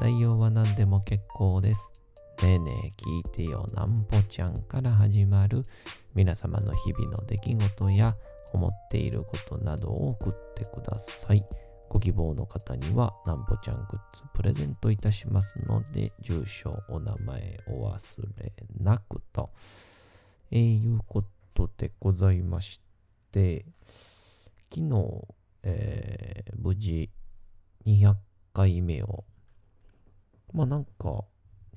内容は何でも結構です。ねえねえ聞いてよなんぽちゃんから始まる皆様の日々の出来事や思っていることなどを送ってください。ご希望の方にはなんぽちゃんグッズプレゼントいたしますので、住所、お名前お忘れなくと、えー、いうことでございまして、昨日、えー無事200回目をまあなんか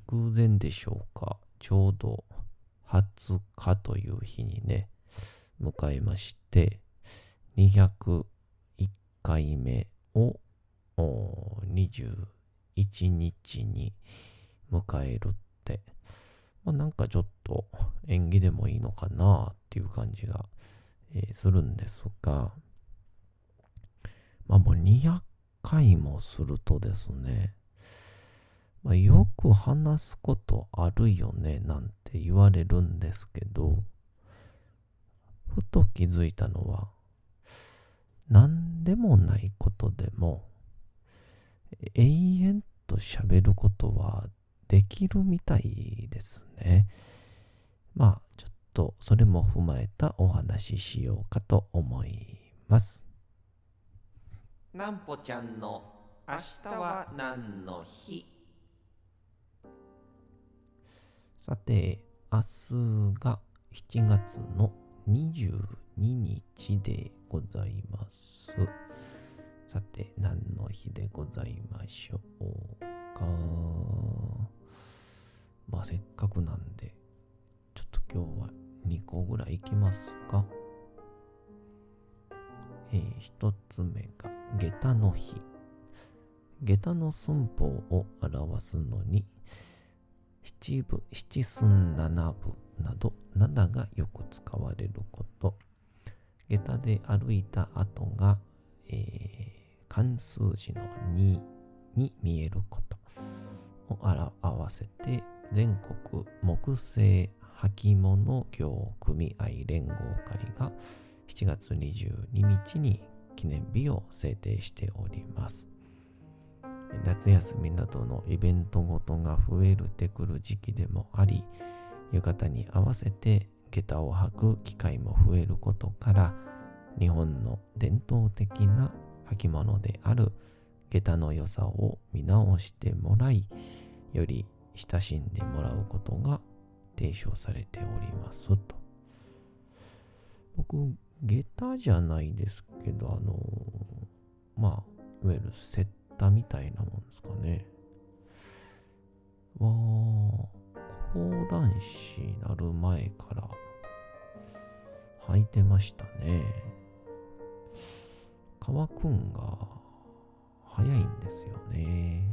偶然でしょうか。ちょうど20日という日にね、迎えまして、201回目を21日に迎えるって、まあなんかちょっと縁起でもいいのかなっていう感じが、えーするんですが、まあもう200回もするとですね、まあ、よく話すことあるよねなんて言われるんですけど、ふと気づいたのは、何でもないことでも、永遠と喋ることはできるみたいですね。まあ、ちょっとそれも踏まえたお話ししようかと思います。なんぽちゃんの明日は何の日？さて、明日が7月の22日でございます。さて、何の日でございましょうか。まあ、せっかくなんで、ちょっと今日は2個ぐらいいきますか。えー、1つ目が、下駄の日。下駄の寸法を表すのに、七部、七寸七部など7がよく使われること。下駄で歩いた跡が、えー漢数字の2に見えることを表せて全国木製履物業組合連合会が7月22日に記念日を制定しております。夏休みなどのイベントごとが増えるてくる時期でもあり、浴衣に合わせて下駄を履く機会も増えることから、日本の伝統的な履物である下駄の良さを見直してもらい、より親しんでもらうことが提唱されておりますと。僕、下駄じゃないですけど、あのまあ、いわゆるセッタみたいなもんですかね。わあ、講談師なる前から履いてましたね。乾くんが早いんですよね。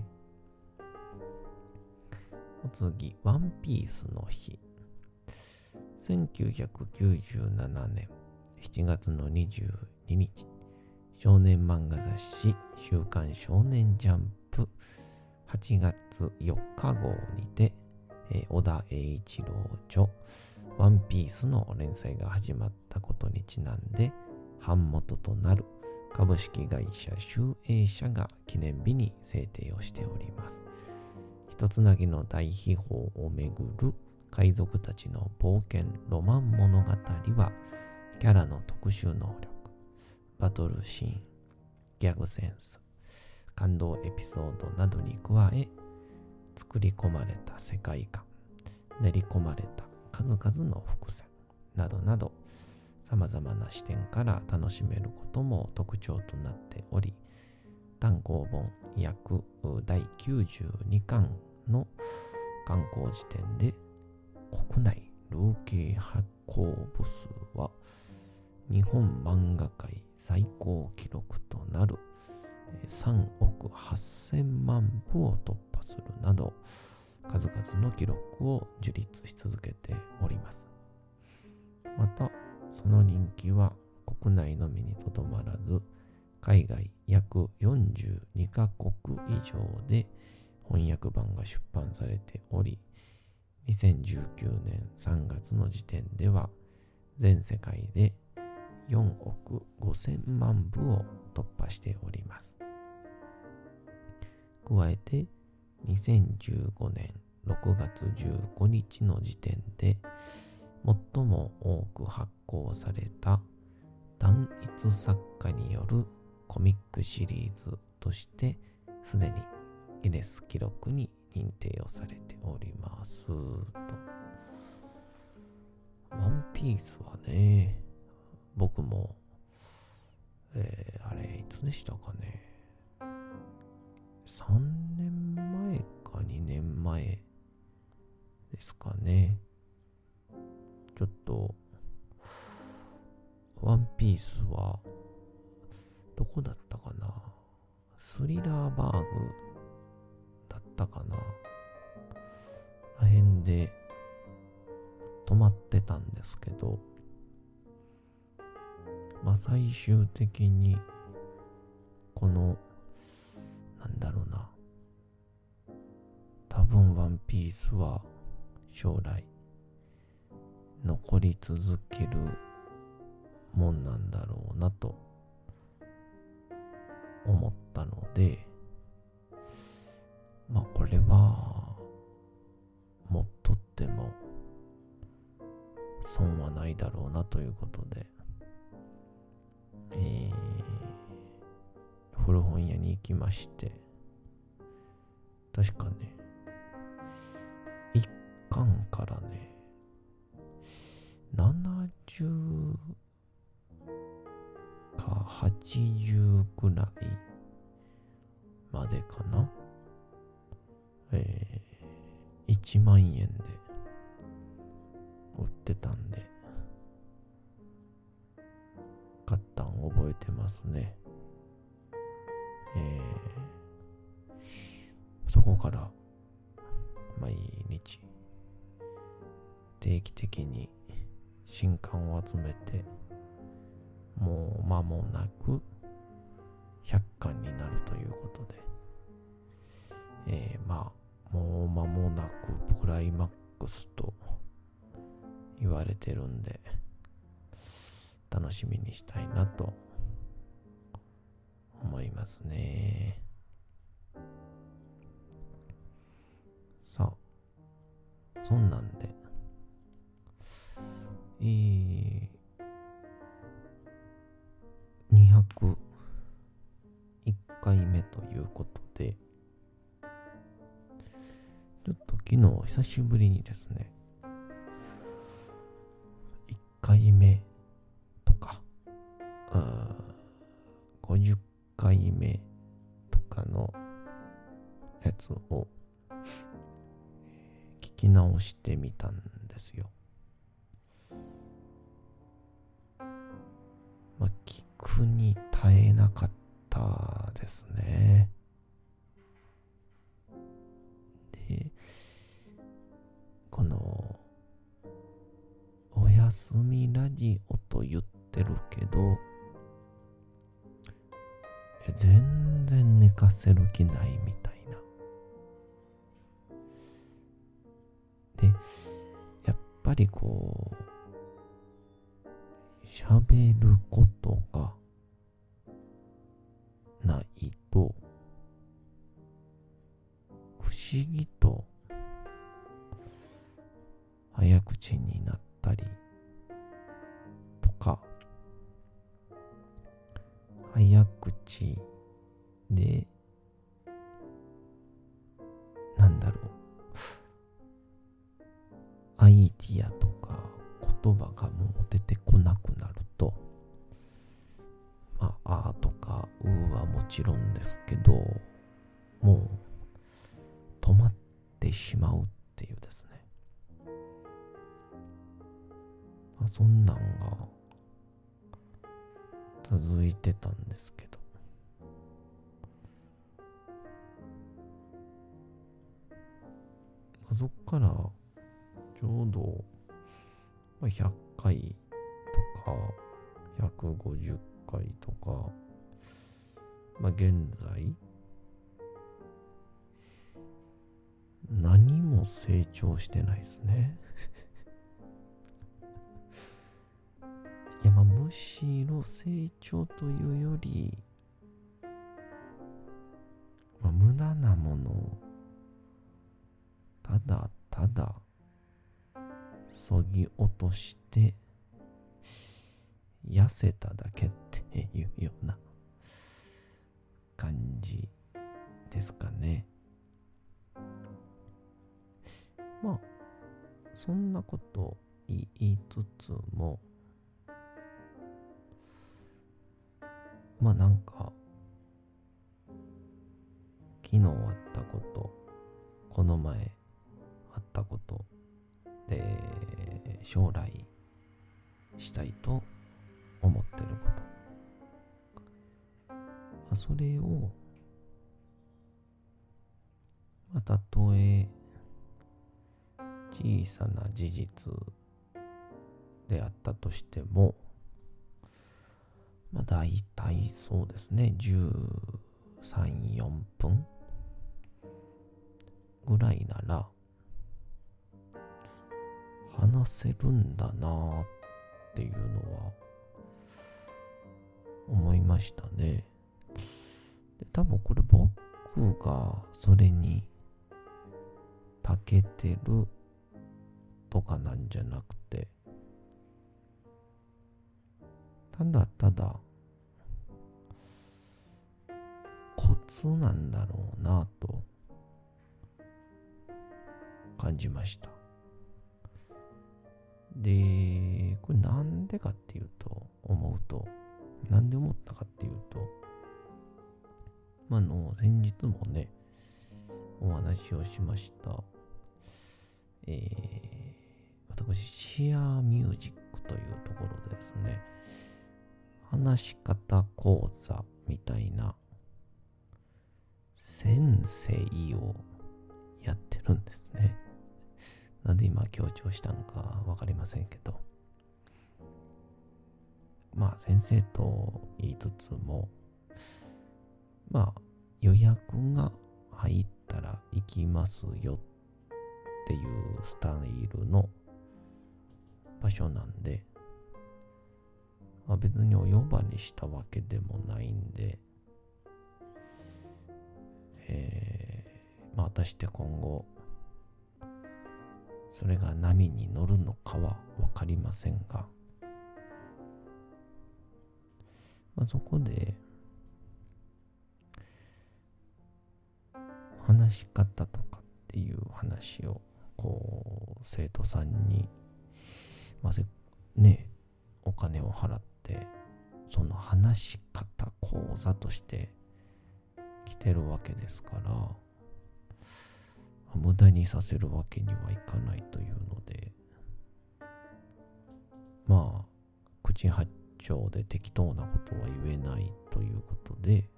お次、ワンピースの日。1997年7月の22日、少年漫画雑誌週刊少年ジャンプ8月4日号にて、えー小田栄一郎著ワンピースの連載が始まったことにちなんで版元となる株式会社集英社が記念日に制定をしております。一つなぎの大秘宝をめぐる海賊たちの冒険ロマン物語はキャラの特殊能力、バトルシーン、ギャグセンス、感動エピソードなどに加え、作り込まれた世界観、練り込まれた数々の伏線などなど、様々な視点から楽しめることも特徴となっており、単行本約第92巻の刊行時点で国内累計発行部数は日本漫画界最高記録となる3億8000万部を突破するなど数々の記録を樹立し続けております。また、その人気は国内のみにとどまらず、海外約42カ国以上で翻訳版が出版されており、2019年3月の時点では全世界で4億5000万部を突破しております。加えて2015年6月15日の時点で最も多く発行された単一作家によるコミックシリーズとしてすでにギネス記録に認定をされておりますと。ワンピースはね、僕も、えー、あれ、いつでしたかね。3年前か2年前ですかね。ちょっと、ワンピースは、どこだったかなスリラーバーグだったかなあ辺で止まってたんですけど、まあ最終的に、この、なんだろうな。多分ワンピースは将来残り続けるもんなんだろうなと思ったので、まあこれは持っとっても損はないだろうなということで、えー、古本屋に行きまして、確かね、一巻からね、70か80くらいまでかな。えー、1万円で売ってたんで、買ったん覚えてますね。えー、そこから毎日定期的に新刊を集めてもう間もなく100巻になるということで、えー、まあもう間もなくクライマックスと言われてるんで楽しみにしたいなと思いますね。さあそんなんで。えー、201回目ということで、ちょっと昨日久しぶりにですね、1回目を聞き直してみたんですよ。苦に耐えなかったですね。で、この、おやすみラジオと言ってるけど、全然寝かせる気ないみたいなぱりこう、喋ることがないと、不思議と早口になったりとか、早口で、言葉がもう出てこなくなると、まあ、あーとかうーはもちろんですけど、もう止まってしまうっていうですね。まあ、そんなんが続いてたんですけど。そっからちょうどまあ100回とか150回とか、まあ、現在何も成長してないですね。いやまあむしろ成長というより、まあ、無駄なものをただただそぎ落として痩せただけっていうような感じですかね。まあそんなこと言いつつもまあなんか昨日あったことこの前あったことで将来したいと思ってること、それを、まあ、たとえ小さな事実であったとしてもまあ大体そうですね13、4分ぐらいなら話せるんだなっていうのは思いましたね。で多分これ僕がそれに長けてるとかなんじゃなくてただただコツなんだろうなと感じましたでこれなんでかっていうと思うとなんで思ったかっていうとまあの先日もねお話をしましたえー、私シアーミュージックというところでですね話し方講座みたいな先生をやってるんですね。なんで今強調したのかわかりませんけど。まあ先生と言いつつも、まあ予約が入ったら行きますよっていうスタイルの場所なんで、まあ、別にお呼ばれしたわけでもないんで、えー、まあ、果たして今後、それが波に乗るのかは分かりませんが、まあ、そこで、話し方とかっていう話を、こう、生徒さんに、まあ、ね、お金を払って、その話し方講座として来てるわけですから、無駄にさせるわけにはいかないというので、まあ、口八丁で適当なことは言えないということで、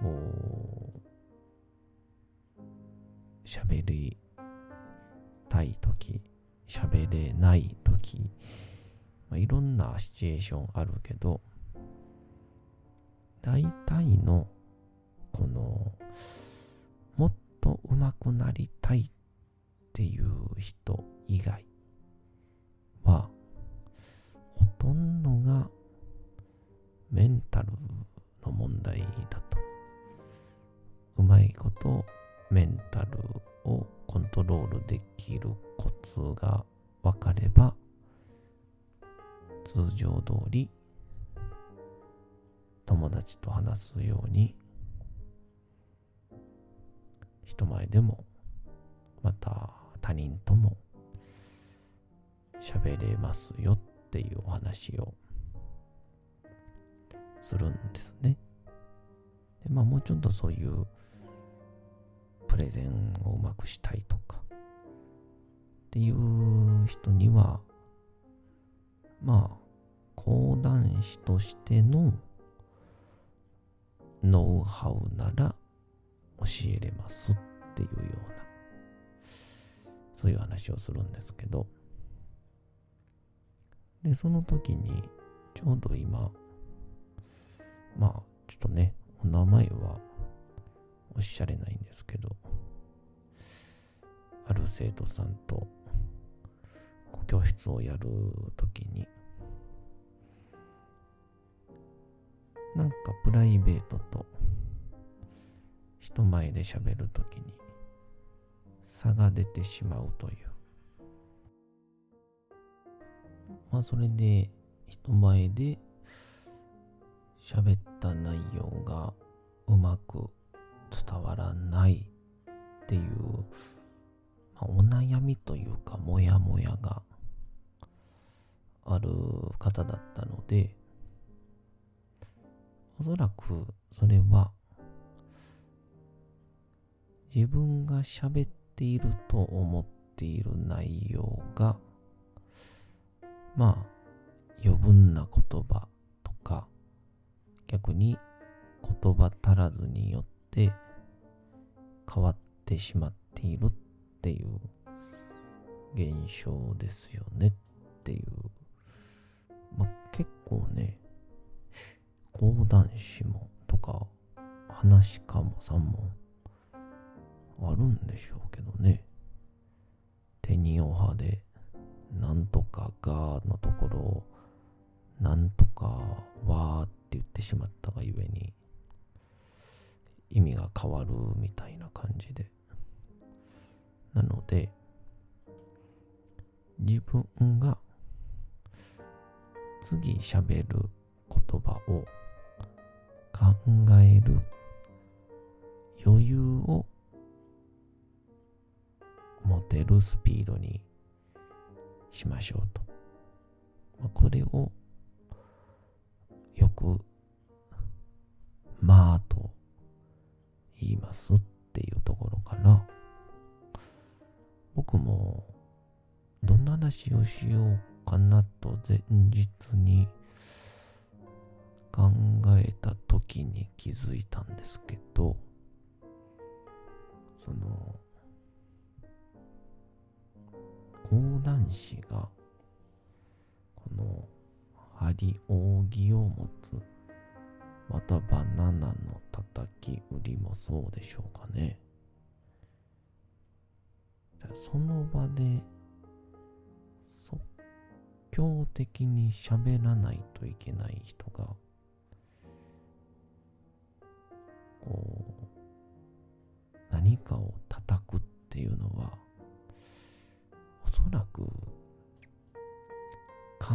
こう、喋りたいとき、喋れないとき、まあ、いろんなシチュエーションあるけど、大体の、この、と上手くなりたいっていう人以外は、ほとんどがメンタルの問題だと。うまいことメンタルをコントロールできるコツが分かれば、通常通り友達と話すように人前でもまた他人とも喋れますよっていうお話をするんですね。でまあもうちょっとそういうプレゼンをうまくしたいとかっていう人にはまあ講談師としてのノウハウなら教えれますっていうようなそういう話をするんですけど。でその時にちょうど今まあちょっとねお名前はおっしゃれないんですけどある生徒さんと教室をやる時になんかプライベートと人前で喋るときに差が出てしまうという。まあそれで人前で喋った内容がうまく伝わらないっていう、まあ、お悩みというかモヤモヤがある方だったので、おそらくそれは自分が喋っていると思っている内容がまあ余分な言葉とか逆に言葉足らずによって変わってしまっているっていう現象ですよねっていう。まあ結構ね講談師もとか話家もさんもあるんでしょうけどね。手におはでなんとかがのところをなんとかわーって言ってしまったがゆえに意味が変わるみたいな感じで。なので自分が次喋る言葉を考える余裕を持てるスピードにしましょうと。まあ、これをよくまあと言いますっていうところから僕もどんな話をしようかなと前日に考えた時に気づいたんですけど、針扇を持つ、またバナナの叩き売りもそうでしょうかね。その場で、即興的に喋らないといけない人が、こう、何かを叩くっていうのは、おそらく考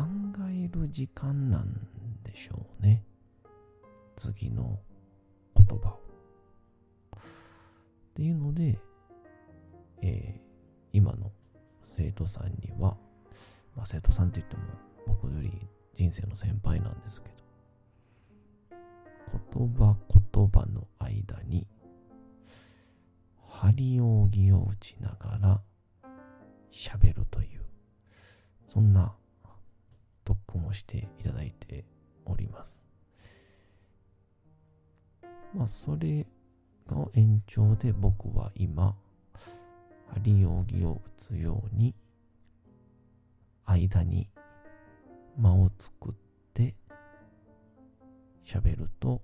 える時間なんでしょうね。次の言葉を。っていうので、えー、今の生徒さんには、まあ、生徒さんって言っても僕より人生の先輩なんですけど、言葉言葉の間に針扇を打ちながら喋るというそんな特訓をしていただいております。まあそれの延長で僕は今針扇を打つように間に間を作って喋ると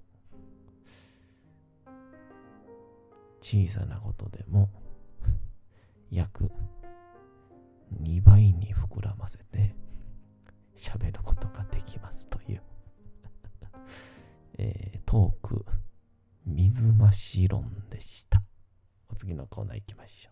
小さなことでも 約2倍に膨らませて喋ることができますという えー、トーク水増し論でした。お次のコーナー行きましょう。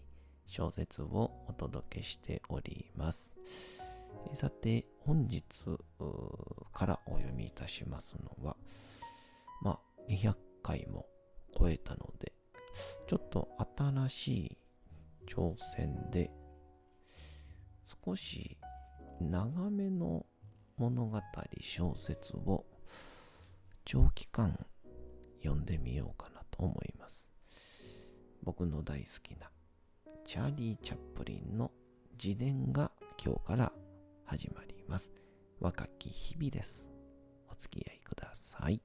小説をお届けしております。さて、本日からお読みいたしますのは、まあ、200回も超えたので、ちょっと新しい挑戦で、少し長めの物語、小説を長期間読んでみようかなと思います。僕の大好きなチャーリー・チャップリンの自伝が今日から始まります。若き日々です。お付き合いください。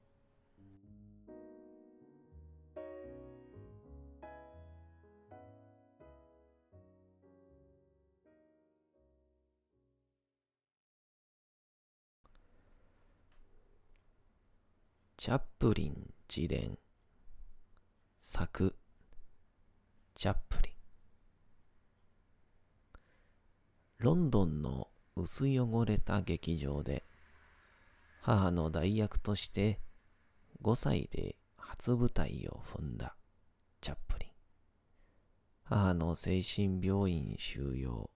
チャップリン自伝作チャップリンロンドンの薄汚れた劇場で母の代役として5歳で初舞台を踏んだチャップリン。母の精神病院収容。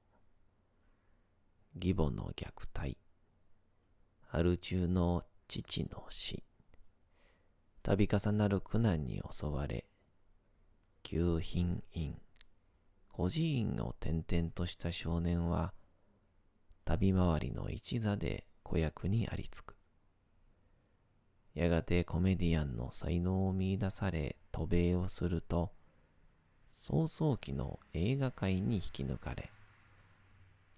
義母の虐待。アル中の父の死。度重なる苦難に襲われ旧品院孤児院を転々とした少年は旅回りの一座で子役にありつく。やがてコメディアンの才能を見出され渡米をすると早々期の映画界に引き抜かれ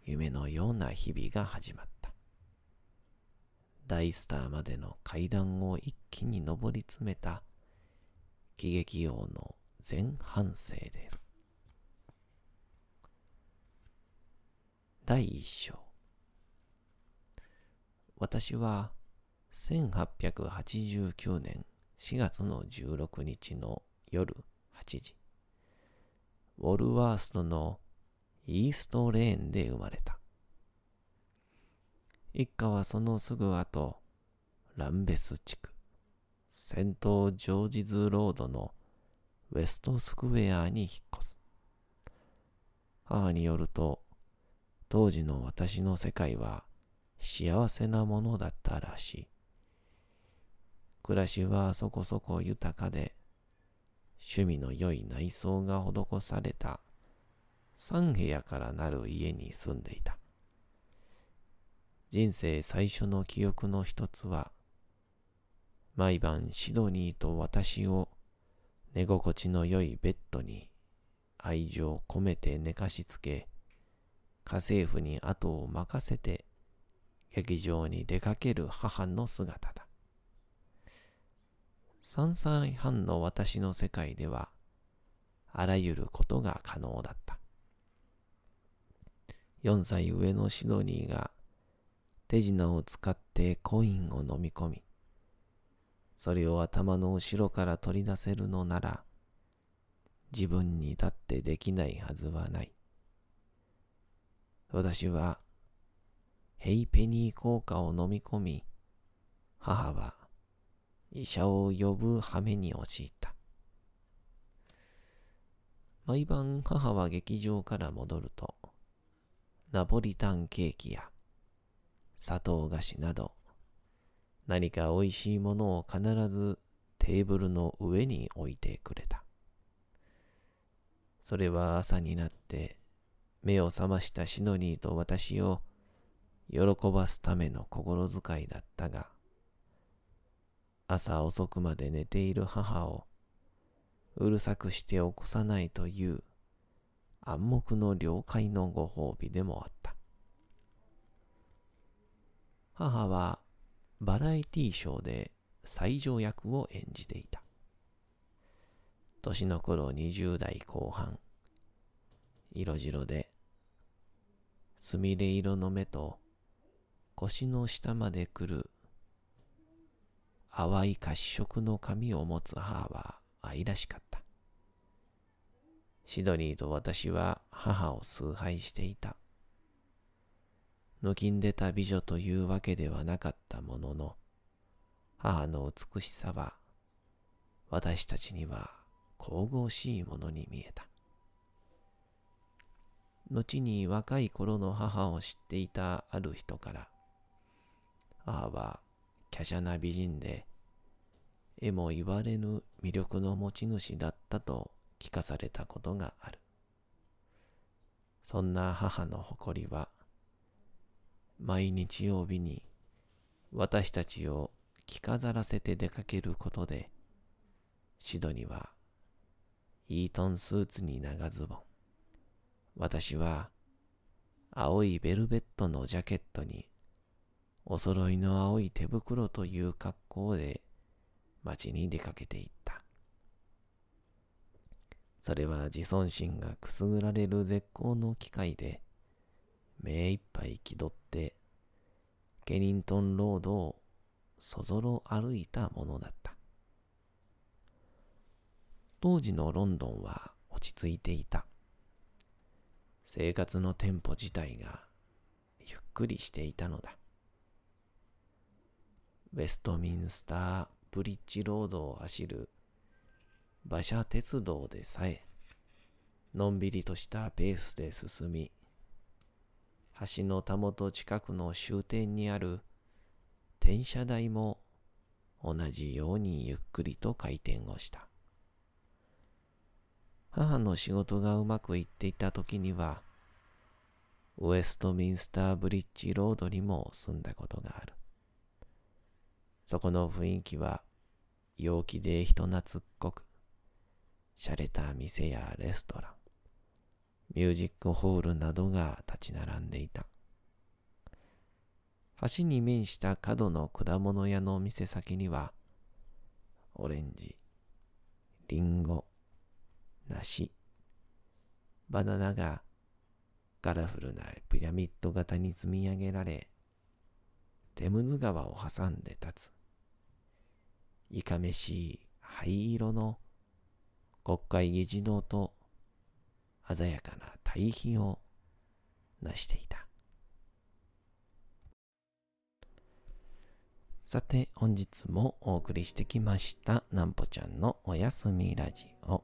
夢のような日々が始まった。大スターまでの階段を一気に上り詰めた喜劇王の前半生である第一章。私は1889年4月の16日の夜8時ウォルワーストのイーストレーンで生まれた。一家はそのすぐ後ランベス地区セントジョージズロードのウェストスクウェアに引っ越す。母によると当時の私の世界は幸せなものだったらしい。暮らしはそこそこ豊かで、趣味の良い内装が施された3部屋からなる家に住んでいた。人生最初の記憶の一つは、毎晩シドニーと私を寝心地の良いベッドに愛情込めて寝かしつけ、家政婦に後を任せて劇場に出かける母の姿だ。3歳半の私の世界では、あらゆることが可能だった。4歳上のシドニーが手品を使ってコインを飲み込み、それを頭の後ろから取り出せるのなら、自分にだってできないはずはない。私は、ヘイペニー効果を飲み込み、母は医者を呼ぶ羽目に陥った。毎晩母は劇場から戻ると、ナポリタンケーキや砂糖菓子など、何か美味しいものを必ずテーブルの上に置いてくれた。それは朝になって目を覚ましたシノニーと私を喜ばすための心遣いだったが、朝遅くまで寝ている母をうるさくして起こさないという暗黙の了解のご褒美でもあった。母はバラエティショーで最上役を演じていた。年の頃20代後半、色白ですみれ色の目と腰の下まで来る淡い褐色の髪を持つ母は愛らしかった。シドニーと私は母を崇拝していた。抜きんでた美女というわけではなかったものの、母の美しさは私たちには神々しいものに見えた。後に若い頃の母を知っていたある人から、母は華奢な美人で、絵も言われぬ魅力の持ち主だったと聞かされたことがある。そんな母の誇りは、毎日曜日に私たちを着飾らせて出かけることで、シドにはイートンスーツに長ズボン、私は青いベルベットのジャケットにお揃いの青い手袋という格好で街に出かけていった。それは自尊心がくすぐられる絶好の機会で、目いっぱい気取って、ケニントンロードをそぞろ歩いたものだった。当時のロンドンは落ち着いていた。生活のテンポ自体がゆっくりしていたのだ。ウェストミンスターブリッジロードを走る馬車鉄道でさえ、のんびりとしたペースで進み、橋のたもと近くの終点にある転車台も同じようにゆっくりと回転をした。母の仕事がうまくいっていた時には、ウェストミンスターブリッジロードにも住んだことがある。そこの雰囲気は陽気で人懐っこく、洒落た店やレストラン、ミュージックホールなどが立ち並んでいた。橋に面した角の果物屋の店先には、オレンジ、リンゴ、梨、バナナがカラフルなピラミッド型に積み上げられ、テムズ川を挟んで立つ。いかめしい灰色の国会議事堂と鮮やかな対比をなしていた。さて、本日もお送りしてきました、なんぽちゃんのおやすみラジオ。